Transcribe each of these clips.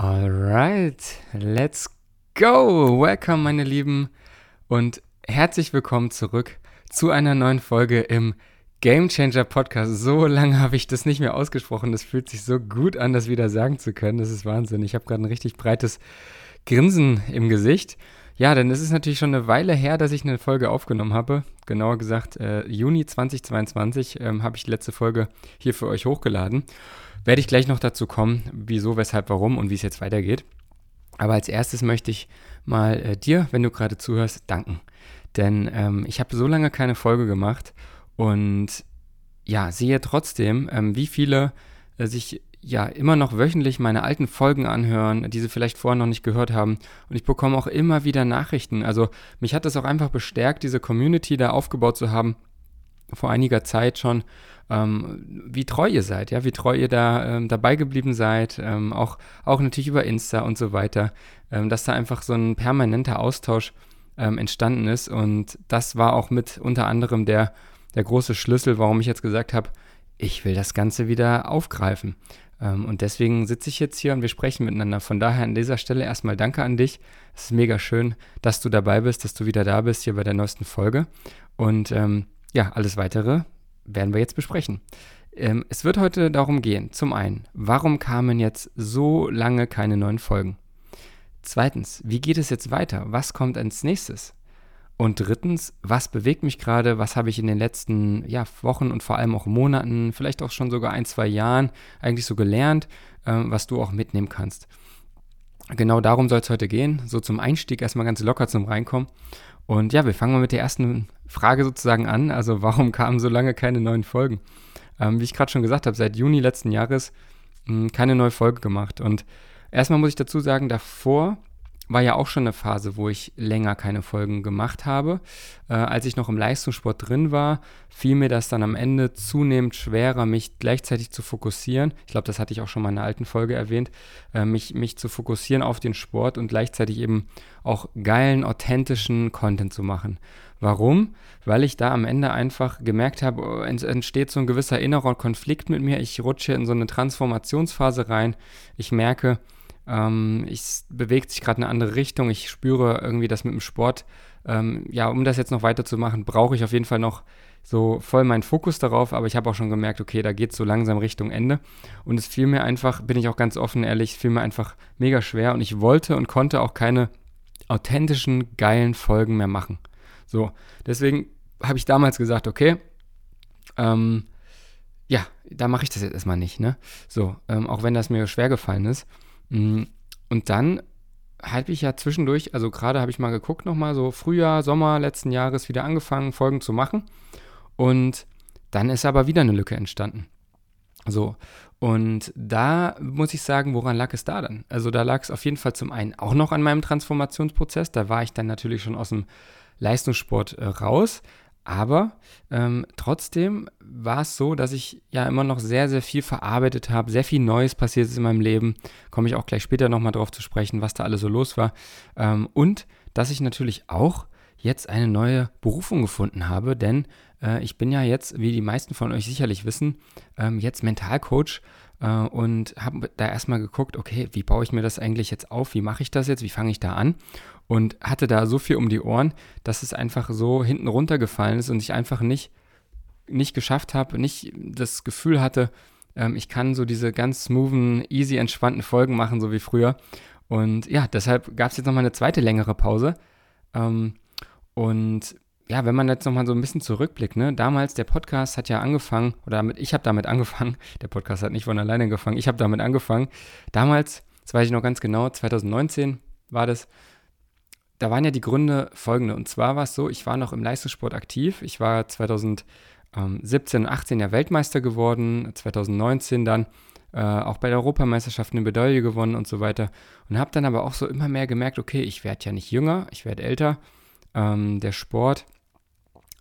Alright, let's go! Welcome, meine Lieben, und herzlich willkommen zurück zu einer neuen Folge im Game Changer Podcast. So lange habe ich das nicht mehr ausgesprochen. Das fühlt sich so gut an, das wieder sagen zu können. Das ist Wahnsinn. Ich habe gerade ein richtig breites Grinsen im Gesicht. Ja, denn es ist natürlich schon eine Weile her, dass ich eine Folge aufgenommen habe. Genauer gesagt, äh, Juni 2022 ähm, habe ich die letzte Folge hier für euch hochgeladen. Werde ich gleich noch dazu kommen, wieso, weshalb, warum und wie es jetzt weitergeht. Aber als erstes möchte ich mal äh, dir, wenn du gerade zuhörst, danken. Denn ähm, ich habe so lange keine Folge gemacht und ja, sehe trotzdem, ähm, wie viele äh, sich ja immer noch wöchentlich meine alten Folgen anhören, die sie vielleicht vorher noch nicht gehört haben. Und ich bekomme auch immer wieder Nachrichten. Also mich hat das auch einfach bestärkt, diese Community da aufgebaut zu haben, vor einiger Zeit schon, ähm, wie treu ihr seid, ja, wie treu ihr da ähm, dabei geblieben seid, ähm, auch, auch natürlich über Insta und so weiter, ähm, dass da einfach so ein permanenter Austausch ähm, entstanden ist. Und das war auch mit unter anderem der, der große Schlüssel, warum ich jetzt gesagt habe, ich will das Ganze wieder aufgreifen. Ähm, und deswegen sitze ich jetzt hier und wir sprechen miteinander. Von daher an dieser Stelle erstmal danke an dich. Es ist mega schön, dass du dabei bist, dass du wieder da bist hier bei der neuesten Folge. Und ähm, ja, alles weitere werden wir jetzt besprechen. Ähm, es wird heute darum gehen, zum einen, warum kamen jetzt so lange keine neuen Folgen? Zweitens, wie geht es jetzt weiter? Was kommt als nächstes? Und drittens, was bewegt mich gerade? Was habe ich in den letzten ja, Wochen und vor allem auch Monaten, vielleicht auch schon sogar ein, zwei Jahren eigentlich so gelernt, ähm, was du auch mitnehmen kannst? Genau darum soll es heute gehen. So zum Einstieg erstmal ganz locker zum Reinkommen. Und ja, wir fangen mal mit der ersten Frage sozusagen an. Also warum kamen so lange keine neuen Folgen? Ähm, wie ich gerade schon gesagt habe, seit Juni letzten Jahres mh, hm, keine neue Folge gemacht. Und erstmal muss ich dazu sagen, davor war ja auch schon eine Phase, wo ich länger keine Folgen gemacht habe. Äh, als ich noch im Leistungssport drin war, fiel mir das dann am Ende zunehmend schwerer, mich gleichzeitig zu fokussieren. Ich glaube, das hatte ich auch schon mal in einer alten Folge erwähnt, äh, mich, mich zu fokussieren auf den Sport und gleichzeitig eben auch geilen, authentischen Content zu machen. Warum? Weil ich da am Ende einfach gemerkt habe, oh, es entsteht so ein gewisser innerer Konflikt mit mir. Ich rutsche in so eine Transformationsphase rein. Ich merke, ähm, es bewegt sich gerade in eine andere Richtung. Ich spüre irgendwie, dass mit dem Sport, ähm, ja, um das jetzt noch weiterzumachen, brauche ich auf jeden Fall noch so voll meinen Fokus darauf, aber ich habe auch schon gemerkt, okay, da geht es so langsam Richtung Ende. Und es fiel mir einfach, bin ich auch ganz offen ehrlich, fiel mir einfach mega schwer und ich wollte und konnte auch keine authentischen, geilen Folgen mehr machen. So, deswegen habe ich damals gesagt, okay, ähm, ja, da mache ich das jetzt erstmal nicht, ne? So, ähm, auch wenn das mir schwer gefallen ist. Mm, und dann habe ich ja zwischendurch, also gerade habe ich mal geguckt nochmal, so Frühjahr, Sommer letzten Jahres wieder angefangen, Folgen zu machen. Und dann ist aber wieder eine Lücke entstanden. So, und da muss ich sagen, woran lag es da dann? Also da lag es auf jeden Fall zum einen auch noch an meinem Transformationsprozess. Da war ich dann natürlich schon aus dem Leistungssport äh, raus. Aber ähm, trotzdem war es so, dass ich ja immer noch sehr, sehr viel verarbeitet habe, sehr viel Neues passiert ist in meinem Leben. Komme ich auch gleich später nochmal drauf zu sprechen, was da alles so los war. Ähm, und dass ich natürlich auch jetzt eine neue Berufung gefunden habe, denn äh, ich bin ja jetzt, wie die meisten von euch sicherlich wissen, ähm, jetzt Mentalcoach äh, und habe da erstmal geguckt, okay, wie baue ich mir das eigentlich jetzt auf? Wie mache ich das jetzt? Wie fange ich da an? Und hatte da so viel um die Ohren, dass es einfach so hinten runtergefallen ist und ich einfach nicht, nicht geschafft habe, nicht das Gefühl hatte, ähm, ich kann so diese ganz smoothen, easy, entspannten Folgen machen, so wie früher. Und ja, deshalb gab es jetzt nochmal eine zweite längere Pause. Ähm, und ja, wenn man jetzt nochmal so ein bisschen zurückblickt, ne, damals der Podcast hat ja angefangen, oder damit, ich habe damit angefangen, der Podcast hat nicht von alleine angefangen, ich habe damit angefangen. Damals, das weiß ich noch ganz genau, 2019 war das, da waren ja die Gründe folgende. Und zwar war es so, ich war noch im Leistungssport aktiv. Ich war 2017 und 18 ja Weltmeister geworden, 2019 dann äh, auch bei der Europameisterschaft eine Medaille gewonnen und so weiter. Und habe dann aber auch so immer mehr gemerkt, okay, ich werde ja nicht jünger, ich werde älter. Ähm, der Sport,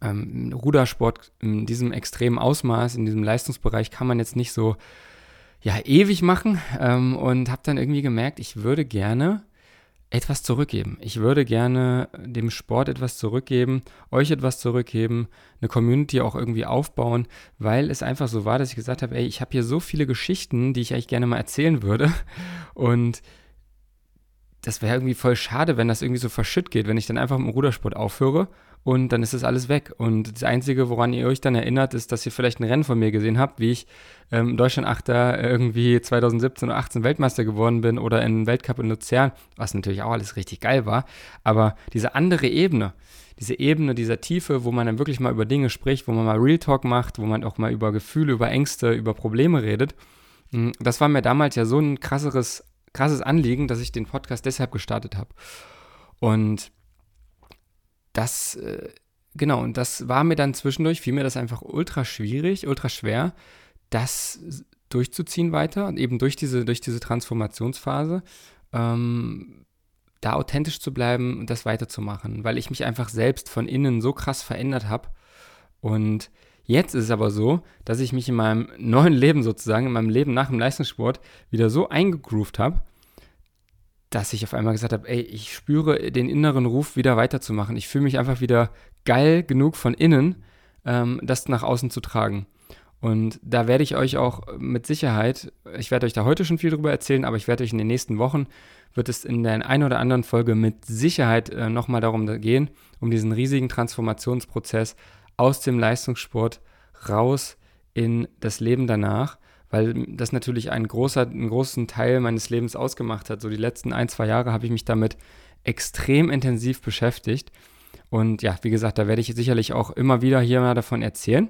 ähm, Rudersport in diesem extremen Ausmaß, in diesem Leistungsbereich kann man jetzt nicht so ja, ewig machen. Ähm, und habe dann irgendwie gemerkt, ich würde gerne etwas zurückgeben. Ich würde gerne dem Sport etwas zurückgeben, euch etwas zurückgeben, eine Community auch irgendwie aufbauen, weil es einfach so war, dass ich gesagt habe, ey, ich habe hier so viele Geschichten, die ich eigentlich gerne mal erzählen würde und das wäre irgendwie voll schade, wenn das irgendwie so verschütt geht, wenn ich dann einfach mit dem Rudersport aufhöre und dann ist das alles weg. Und das Einzige, woran ihr euch dann erinnert, ist, dass ihr vielleicht ein Rennen von mir gesehen habt, wie ich ähm, Deutschland-Achter irgendwie 2017 oder 18 Weltmeister geworden bin oder in Weltcup in Luzern, was natürlich auch alles richtig geil war. Aber diese andere Ebene, diese Ebene dieser Tiefe, wo man dann wirklich mal über Dinge spricht, wo man mal Real Talk macht, wo man auch mal über Gefühle, über Ängste, über Probleme redet, hm, das war mir damals ja so ein krasseres krasses Anliegen, dass ich den Podcast deshalb gestartet habe. Und das, äh, genau, und das war mir dann zwischendurch, fiel mir das einfach ultra schwierig, ultra schwer, das durchzuziehen weiter, eben durch diese, durch diese Transformationsphase, ähm, da authentisch zu bleiben und das weiterzumachen, weil ich mich einfach selbst von innen so krass verändert habe. Und Jetzt ist es aber so, dass ich mich in meinem neuen Leben sozusagen, in meinem Leben nach dem Leistungssport wieder so eingegroovt habe, dass ich auf einmal gesagt habe, ey, ich spüre den inneren Ruf, wieder weiterzumachen. Ich fühle mich einfach wieder geil genug von innen, ähm, das nach außen zu tragen. Und da werde ich euch auch mit Sicherheit, ich werde euch da heute schon viel drüber erzählen, aber ich werde euch in den nächsten Wochen, wird es in der einen oder anderen Folge mit Sicherheit äh, nochmal darum gehen, um diesen riesigen Transformationsprozess, aus dem Leistungssport raus in das Leben danach, weil das natürlich einen, großer, einen großen Teil meines Lebens ausgemacht hat. So die letzten ein, zwei Jahre habe ich mich damit extrem intensiv beschäftigt. Und ja, wie gesagt, da werde ich sicherlich auch immer wieder hier mal davon erzählen.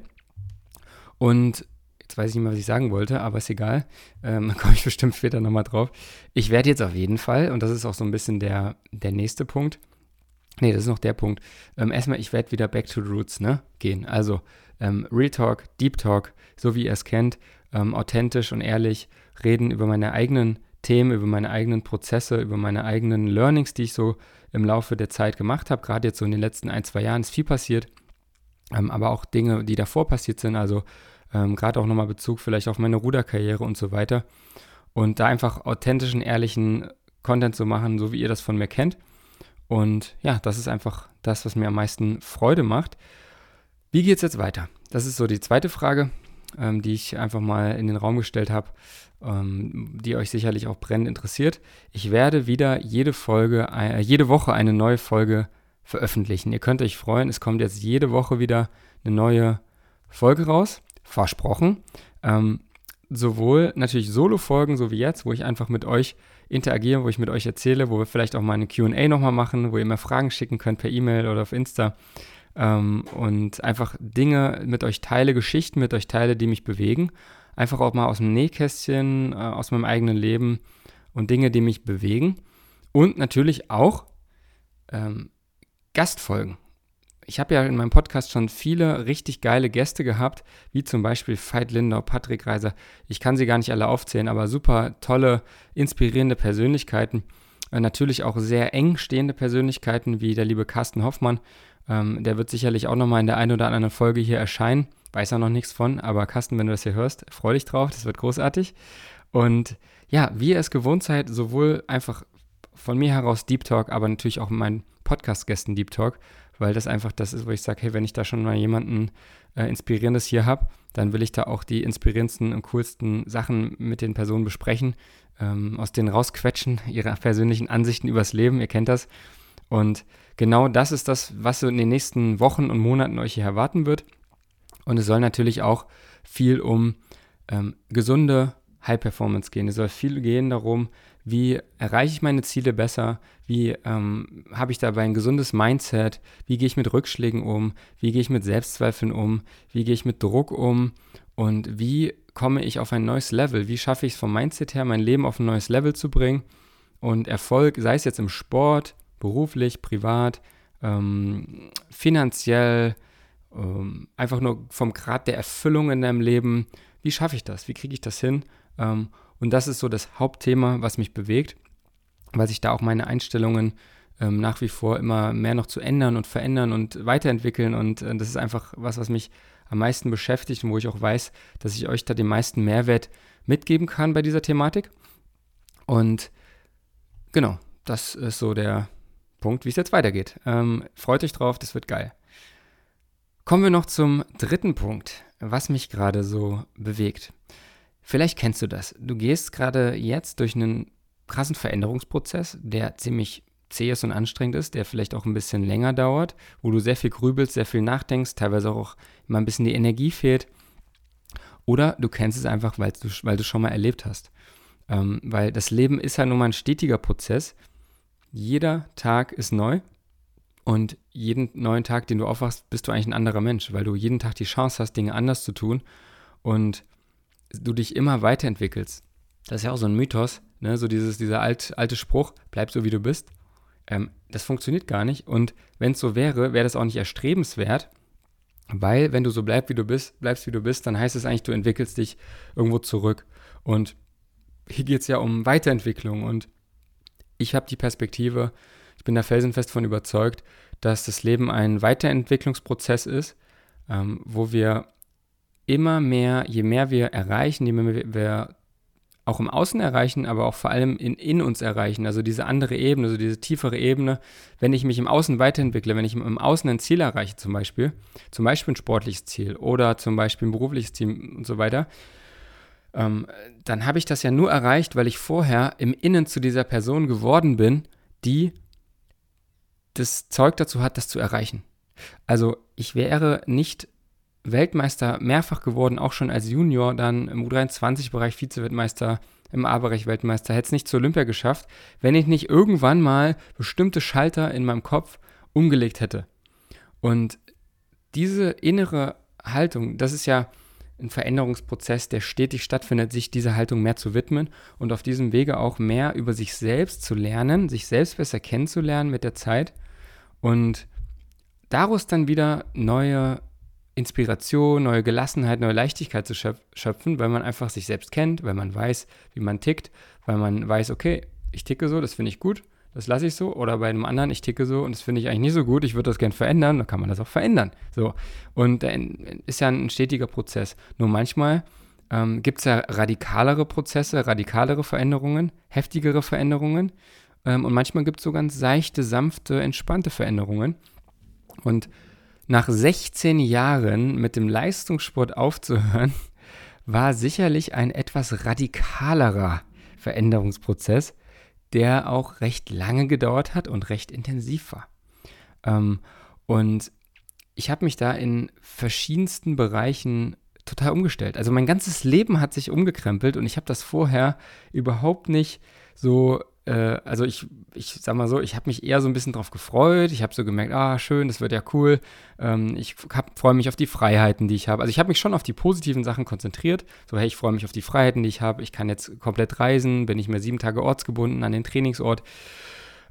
Und jetzt weiß ich nicht mehr, was ich sagen wollte, aber ist egal. Ähm, komme ich bestimmt später nochmal drauf. Ich werde jetzt auf jeden Fall, und das ist auch so ein bisschen der, der nächste Punkt, Nee, das ist noch der Punkt. Ähm, erstmal, ich werde wieder back to the roots ne, gehen. Also ähm, Real Talk, Deep Talk, so wie ihr es kennt, ähm, authentisch und ehrlich reden über meine eigenen Themen, über meine eigenen Prozesse, über meine eigenen Learnings, die ich so im Laufe der Zeit gemacht habe. Gerade jetzt so in den letzten ein, zwei Jahren ist viel passiert, ähm, aber auch Dinge, die davor passiert sind. Also ähm, gerade auch nochmal Bezug vielleicht auf meine Ruderkarriere und so weiter. Und da einfach authentischen, ehrlichen Content zu machen, so wie ihr das von mir kennt. Und ja, das ist einfach das, was mir am meisten Freude macht. Wie geht es jetzt weiter? Das ist so die zweite Frage, ähm, die ich einfach mal in den Raum gestellt habe, ähm, die euch sicherlich auch brennend interessiert. Ich werde wieder jede Folge, äh, jede Woche eine neue Folge veröffentlichen. Ihr könnt euch freuen, es kommt jetzt jede Woche wieder eine neue Folge raus. Versprochen. Ähm, sowohl natürlich Solo-Folgen, so wie jetzt, wo ich einfach mit euch interagieren, wo ich mit euch erzähle, wo wir vielleicht auch mal eine QA nochmal machen, wo ihr mir Fragen schicken könnt per E-Mail oder auf Insta. Ähm, und einfach Dinge mit euch teile, Geschichten mit euch teile, die mich bewegen. Einfach auch mal aus dem Nähkästchen, äh, aus meinem eigenen Leben und Dinge, die mich bewegen. Und natürlich auch ähm, Gastfolgen ich habe ja in meinem Podcast schon viele richtig geile Gäste gehabt, wie zum Beispiel Veit Lindau, Patrick Reiser. Ich kann sie gar nicht alle aufzählen, aber super tolle, inspirierende Persönlichkeiten. Äh, natürlich auch sehr eng stehende Persönlichkeiten, wie der liebe Carsten Hoffmann. Ähm, der wird sicherlich auch nochmal in der einen oder anderen Folge hier erscheinen. Weiß er noch nichts von, aber Carsten, wenn du das hier hörst, freu dich drauf, das wird großartig. Und ja, wie ihr es gewohnt seid, sowohl einfach von mir heraus Deep Talk, aber natürlich auch meinen Podcast-Gästen Deep Talk weil das einfach das ist, wo ich sage, hey, wenn ich da schon mal jemanden äh, Inspirierendes hier habe, dann will ich da auch die inspirierendsten und coolsten Sachen mit den Personen besprechen, ähm, aus denen rausquetschen, ihre persönlichen Ansichten übers Leben, ihr kennt das. Und genau das ist das, was so in den nächsten Wochen und Monaten euch hier erwarten wird. Und es soll natürlich auch viel um ähm, gesunde High Performance gehen. Es soll viel gehen darum, wie erreiche ich meine Ziele besser, wie ähm, habe ich dabei ein gesundes Mindset, wie gehe ich mit Rückschlägen um, wie gehe ich mit Selbstzweifeln um, wie gehe ich mit Druck um und wie komme ich auf ein neues Level, wie schaffe ich es vom Mindset her, mein Leben auf ein neues Level zu bringen und Erfolg, sei es jetzt im Sport, beruflich, privat, ähm, finanziell, ähm, einfach nur vom Grad der Erfüllung in deinem Leben, wie schaffe ich das, wie kriege ich das hin? Ähm, und das ist so das Hauptthema, was mich bewegt, weil sich da auch meine Einstellungen ähm, nach wie vor immer mehr noch zu ändern und verändern und weiterentwickeln. Und äh, das ist einfach was, was mich am meisten beschäftigt und wo ich auch weiß, dass ich euch da den meisten Mehrwert mitgeben kann bei dieser Thematik. Und genau, das ist so der Punkt, wie es jetzt weitergeht. Ähm, freut euch drauf, das wird geil. Kommen wir noch zum dritten Punkt, was mich gerade so bewegt. Vielleicht kennst du das. Du gehst gerade jetzt durch einen krassen Veränderungsprozess, der ziemlich zäh ist und anstrengend ist, der vielleicht auch ein bisschen länger dauert, wo du sehr viel grübelst, sehr viel nachdenkst, teilweise auch immer ein bisschen die Energie fehlt. Oder du kennst es einfach, weil du, weil du schon mal erlebt hast. Ähm, weil das Leben ist ja nun mal ein stetiger Prozess. Jeder Tag ist neu und jeden neuen Tag, den du aufwachst, bist du eigentlich ein anderer Mensch, weil du jeden Tag die Chance hast, Dinge anders zu tun und du dich immer weiterentwickelst. Das ist ja auch so ein Mythos, ne? so dieses, dieser alt, alte Spruch, bleib so wie du bist. Ähm, das funktioniert gar nicht und wenn es so wäre, wäre das auch nicht erstrebenswert, weil wenn du so bleibst, wie du bist, bleibst, wie du bist, dann heißt es eigentlich, du entwickelst dich irgendwo zurück. Und hier geht es ja um Weiterentwicklung und ich habe die Perspektive, ich bin da felsenfest von überzeugt, dass das Leben ein Weiterentwicklungsprozess ist, ähm, wo wir immer mehr, je mehr wir erreichen, je mehr wir auch im Außen erreichen, aber auch vor allem in, in uns erreichen. Also diese andere Ebene, also diese tiefere Ebene, wenn ich mich im Außen weiterentwickle, wenn ich im Außen ein Ziel erreiche zum Beispiel, zum Beispiel ein sportliches Ziel oder zum Beispiel ein berufliches Ziel und so weiter, ähm, dann habe ich das ja nur erreicht, weil ich vorher im Innen zu dieser Person geworden bin, die das Zeug dazu hat, das zu erreichen. Also ich wäre nicht Weltmeister mehrfach geworden, auch schon als Junior, dann im U23-Bereich Vize-Weltmeister, im A-Bereich Weltmeister, hätte es nicht zur Olympia geschafft, wenn ich nicht irgendwann mal bestimmte Schalter in meinem Kopf umgelegt hätte. Und diese innere Haltung, das ist ja ein Veränderungsprozess, der stetig stattfindet, sich dieser Haltung mehr zu widmen und auf diesem Wege auch mehr über sich selbst zu lernen, sich selbst besser kennenzulernen mit der Zeit und daraus dann wieder neue Inspiration, neue Gelassenheit, neue Leichtigkeit zu schöpfen, weil man einfach sich selbst kennt, weil man weiß, wie man tickt, weil man weiß, okay, ich ticke so, das finde ich gut, das lasse ich so. Oder bei einem anderen, ich ticke so und das finde ich eigentlich nicht so gut, ich würde das gern verändern, dann kann man das auch verändern. So. Und äh, ist ja ein stetiger Prozess. Nur manchmal ähm, gibt es ja radikalere Prozesse, radikalere Veränderungen, heftigere Veränderungen. Ähm, und manchmal gibt es so ganz seichte, sanfte, entspannte Veränderungen. Und nach 16 Jahren mit dem Leistungssport aufzuhören, war sicherlich ein etwas radikalerer Veränderungsprozess, der auch recht lange gedauert hat und recht intensiv war. Ähm, und ich habe mich da in verschiedensten Bereichen total umgestellt. Also mein ganzes Leben hat sich umgekrempelt und ich habe das vorher überhaupt nicht so äh, also ich, ich sag mal so, ich habe mich eher so ein bisschen drauf gefreut. Ich habe so gemerkt, ah, schön, das wird ja cool. Ähm, ich freue mich auf die Freiheiten, die ich habe. Also ich habe mich schon auf die positiven Sachen konzentriert. So, hey, ich freue mich auf die Freiheiten, die ich habe. Ich kann jetzt komplett reisen, bin nicht mehr sieben Tage ortsgebunden an den Trainingsort.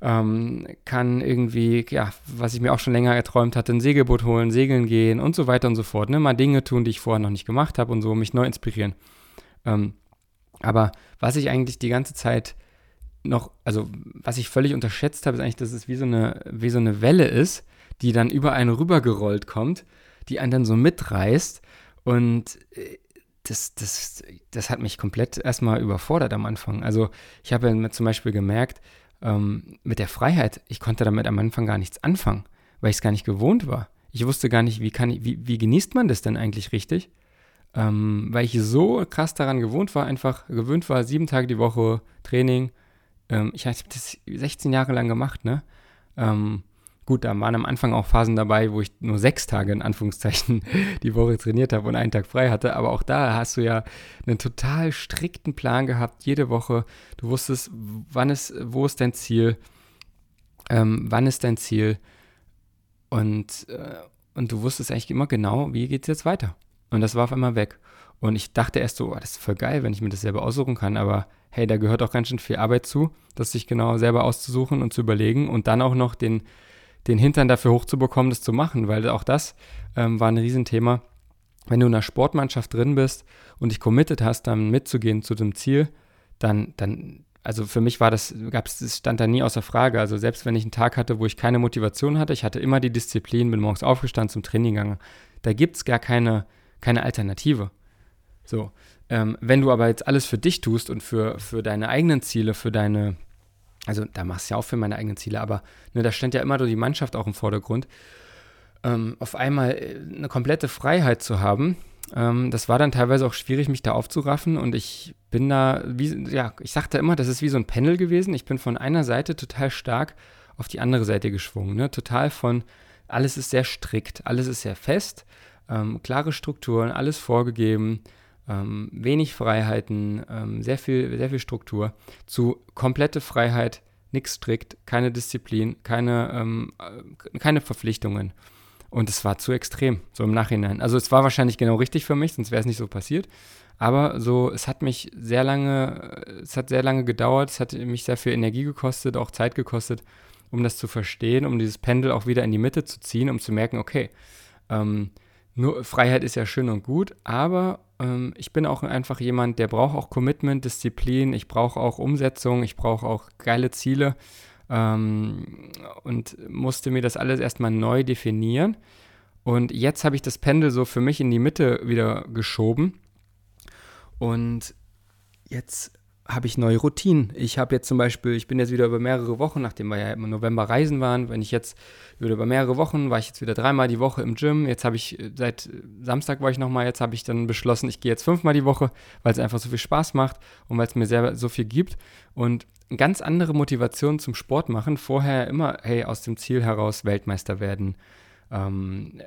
Ähm, kann irgendwie, ja, was ich mir auch schon länger erträumt hatte, ein Segelboot holen, segeln gehen und so weiter und so fort. Ne? Mal Dinge tun, die ich vorher noch nicht gemacht habe und so mich neu inspirieren. Ähm, aber was ich eigentlich die ganze Zeit noch, also was ich völlig unterschätzt habe, ist eigentlich, dass es wie so eine, wie so eine Welle ist, die dann über einen rübergerollt kommt, die einen dann so mitreißt. Und äh, das, das, das hat mich komplett erstmal überfordert am Anfang. Also ich habe zum Beispiel gemerkt, ähm, mit der Freiheit, ich konnte damit am Anfang gar nichts anfangen, weil ich es gar nicht gewohnt war. Ich wusste gar nicht, wie, kann ich, wie, wie genießt man das denn eigentlich richtig? Ähm, weil ich so krass daran gewohnt war, einfach gewöhnt war, sieben Tage die Woche Training, ähm, ich habe das 16 Jahre lang gemacht, ne? Ähm, gut, da waren am Anfang auch Phasen dabei, wo ich nur sechs Tage in Anführungszeichen die Woche trainiert habe und einen Tag frei hatte. Aber auch da hast du ja einen total strikten Plan gehabt, jede Woche. Du wusstest, wann ist, wo ist dein Ziel, ähm, wann ist dein Ziel und, äh, und du wusstest eigentlich immer genau, wie geht es jetzt weiter. Und das war auf einmal weg. Und ich dachte erst so, oh, das ist voll geil, wenn ich mir das selber aussuchen kann, aber hey, da gehört auch ganz schön viel Arbeit zu, das sich genau selber auszusuchen und zu überlegen und dann auch noch den, den Hintern dafür hochzubekommen, das zu machen, weil auch das ähm, war ein Riesenthema. Wenn du in einer Sportmannschaft drin bist und dich committed hast, dann mitzugehen zu dem Ziel, dann, dann, also für mich war das, gab es, stand da nie außer Frage. Also selbst wenn ich einen Tag hatte, wo ich keine Motivation hatte, ich hatte immer die Disziplin, bin morgens aufgestanden zum Training gegangen. Da gibt es gar keine, keine Alternative. So, ähm, wenn du aber jetzt alles für dich tust und für, für deine eigenen Ziele, für deine, also da machst du ja auch für meine eigenen Ziele, aber ne, da stand ja immer nur die Mannschaft auch im Vordergrund, ähm, auf einmal äh, eine komplette Freiheit zu haben, ähm, das war dann teilweise auch schwierig, mich da aufzuraffen und ich bin da, wie, ja, ich sagte immer, das ist wie so ein Pendel gewesen. Ich bin von einer Seite total stark auf die andere Seite geschwungen. Ne? Total von, alles ist sehr strikt, alles ist sehr fest, ähm, klare Strukturen, alles vorgegeben, ähm, wenig Freiheiten, ähm, sehr, viel, sehr viel Struktur, zu komplette Freiheit, nichts strikt, keine Disziplin, keine, ähm, äh, keine Verpflichtungen. Und es war zu extrem, so im Nachhinein. Also es war wahrscheinlich genau richtig für mich, sonst wäre es nicht so passiert. Aber so, es hat mich sehr lange, es hat sehr lange gedauert, es hat mich sehr viel Energie gekostet, auch Zeit gekostet, um das zu verstehen, um dieses Pendel auch wieder in die Mitte zu ziehen, um zu merken, okay, ähm, nur Freiheit ist ja schön und gut, aber ähm, ich bin auch einfach jemand, der braucht auch Commitment, Disziplin, ich brauche auch Umsetzung, ich brauche auch geile Ziele ähm, und musste mir das alles erstmal neu definieren. Und jetzt habe ich das Pendel so für mich in die Mitte wieder geschoben. Und jetzt habe ich neue Routinen. Ich habe jetzt zum Beispiel, ich bin jetzt wieder über mehrere Wochen, nachdem wir ja im November reisen waren, wenn ich jetzt wieder über mehrere Wochen, war ich jetzt wieder dreimal die Woche im Gym. Jetzt habe ich, seit Samstag war ich nochmal, jetzt habe ich dann beschlossen, ich gehe jetzt fünfmal die Woche, weil es einfach so viel Spaß macht und weil es mir sehr so viel gibt. Und ganz andere Motivation zum Sport machen. Vorher immer, hey, aus dem Ziel heraus Weltmeister werden, ähm,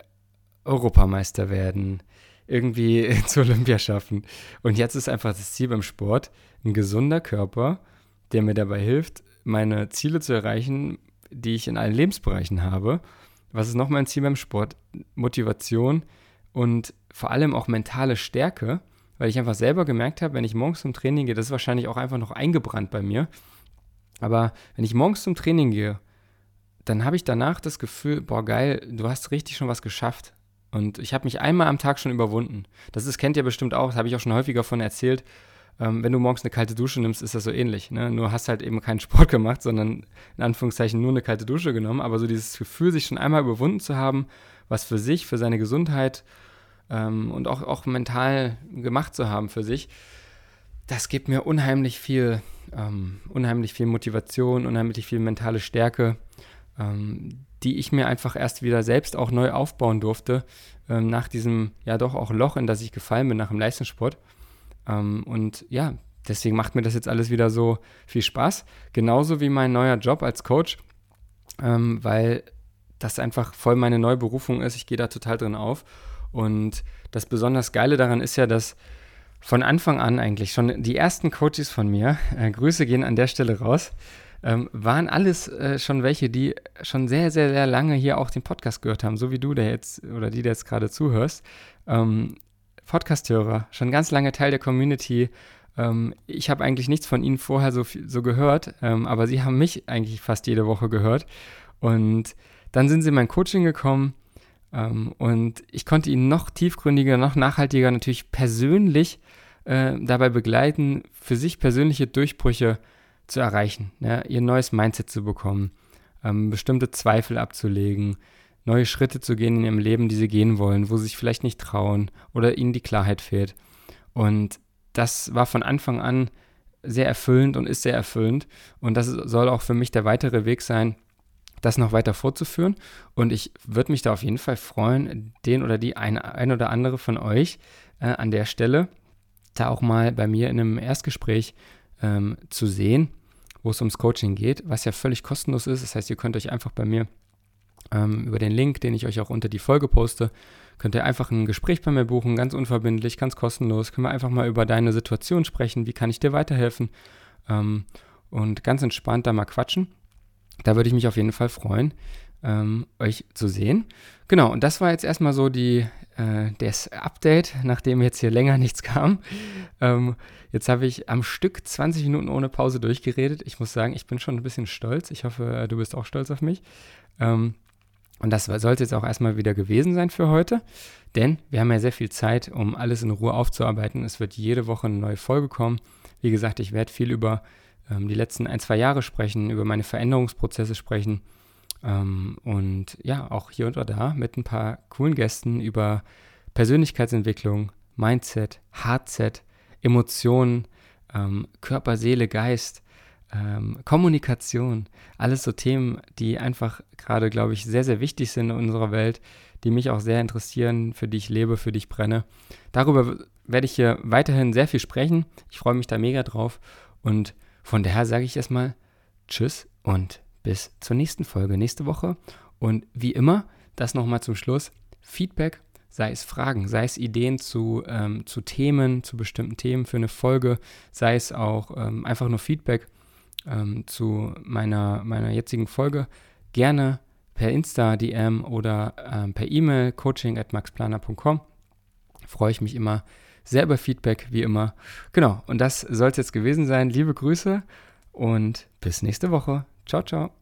Europameister werden, irgendwie zu Olympia schaffen. Und jetzt ist einfach das Ziel beim Sport, ein gesunder Körper, der mir dabei hilft, meine Ziele zu erreichen, die ich in allen Lebensbereichen habe. Was ist noch mein Ziel beim Sport? Motivation und vor allem auch mentale Stärke, weil ich einfach selber gemerkt habe, wenn ich morgens zum Training gehe, das ist wahrscheinlich auch einfach noch eingebrannt bei mir, aber wenn ich morgens zum Training gehe, dann habe ich danach das Gefühl, boah geil, du hast richtig schon was geschafft. Und ich habe mich einmal am Tag schon überwunden. Das ist, kennt ihr bestimmt auch, das habe ich auch schon häufiger von erzählt. Ähm, wenn du morgens eine kalte Dusche nimmst, ist das so ähnlich. Ne? Nur hast halt eben keinen Sport gemacht, sondern in Anführungszeichen nur eine kalte Dusche genommen. Aber so dieses Gefühl, sich schon einmal überwunden zu haben, was für sich, für seine Gesundheit ähm, und auch, auch mental gemacht zu haben für sich, das gibt mir unheimlich viel, ähm, unheimlich viel Motivation, unheimlich viel mentale Stärke, ähm, die ich mir einfach erst wieder selbst auch neu aufbauen durfte, ähm, nach diesem ja doch auch Loch, in das ich gefallen bin nach dem Leistungssport. Ähm, und ja, deswegen macht mir das jetzt alles wieder so viel Spaß. Genauso wie mein neuer Job als Coach, ähm, weil das einfach voll meine neue Berufung ist. Ich gehe da total drin auf. Und das besonders Geile daran ist ja, dass von Anfang an eigentlich schon die ersten Coaches von mir, äh, Grüße gehen an der Stelle raus, ähm, waren alles äh, schon welche, die schon sehr, sehr, sehr lange hier auch den Podcast gehört haben, so wie du, der jetzt oder die, der jetzt gerade zuhörst. Ähm, Podcast-Hörer, schon ganz lange Teil der Community. Ähm, ich habe eigentlich nichts von ihnen vorher so, so gehört, ähm, aber sie haben mich eigentlich fast jede Woche gehört. Und dann sind sie in mein Coaching gekommen ähm, und ich konnte ihn noch tiefgründiger, noch nachhaltiger natürlich persönlich äh, dabei begleiten, für sich persönliche Durchbrüche zu erreichen, ja, ihr neues Mindset zu bekommen, ähm, bestimmte Zweifel abzulegen, neue Schritte zu gehen in ihrem Leben, die sie gehen wollen, wo sie sich vielleicht nicht trauen oder ihnen die Klarheit fehlt. Und das war von Anfang an sehr erfüllend und ist sehr erfüllend. Und das soll auch für mich der weitere Weg sein, das noch weiter fortzuführen. Und ich würde mich da auf jeden Fall freuen, den oder die ein, ein oder andere von euch äh, an der Stelle da auch mal bei mir in einem Erstgespräch ähm, zu sehen, wo es ums Coaching geht, was ja völlig kostenlos ist. Das heißt, ihr könnt euch einfach bei mir ähm, über den Link, den ich euch auch unter die Folge poste, könnt ihr einfach ein Gespräch bei mir buchen, ganz unverbindlich, ganz kostenlos. Können wir einfach mal über deine Situation sprechen, wie kann ich dir weiterhelfen ähm, und ganz entspannt da mal quatschen. Da würde ich mich auf jeden Fall freuen, ähm, euch zu sehen. Genau, und das war jetzt erstmal so die, äh, das Update, nachdem jetzt hier länger nichts kam. Ähm, jetzt habe ich am Stück 20 Minuten ohne Pause durchgeredet. Ich muss sagen, ich bin schon ein bisschen stolz. Ich hoffe, du bist auch stolz auf mich. Ähm, und das sollte jetzt auch erstmal wieder gewesen sein für heute, denn wir haben ja sehr viel Zeit, um alles in Ruhe aufzuarbeiten. Es wird jede Woche eine neue Folge kommen. Wie gesagt, ich werde viel über ähm, die letzten ein, zwei Jahre sprechen, über meine Veränderungsprozesse sprechen ähm, und ja, auch hier und da mit ein paar coolen Gästen über Persönlichkeitsentwicklung, Mindset, Hardset, Emotionen, ähm, Körper, Seele, Geist, ähm, Kommunikation, alles so Themen, die einfach gerade, glaube ich, sehr, sehr wichtig sind in unserer Welt, die mich auch sehr interessieren, für die ich lebe, für die ich brenne. Darüber werde ich hier weiterhin sehr viel sprechen. Ich freue mich da mega drauf. Und von daher sage ich erstmal Tschüss und bis zur nächsten Folge nächste Woche. Und wie immer, das nochmal zum Schluss, Feedback, sei es Fragen, sei es Ideen zu, ähm, zu Themen, zu bestimmten Themen für eine Folge, sei es auch ähm, einfach nur Feedback ähm, zu meiner, meiner jetzigen Folge, gerne per Insta-DM oder ähm, per E-Mail coaching at maxplaner.com. Freue ich mich immer sehr über Feedback, wie immer. Genau, und das soll es jetzt gewesen sein. Liebe Grüße und bis nächste Woche. Ciao, ciao.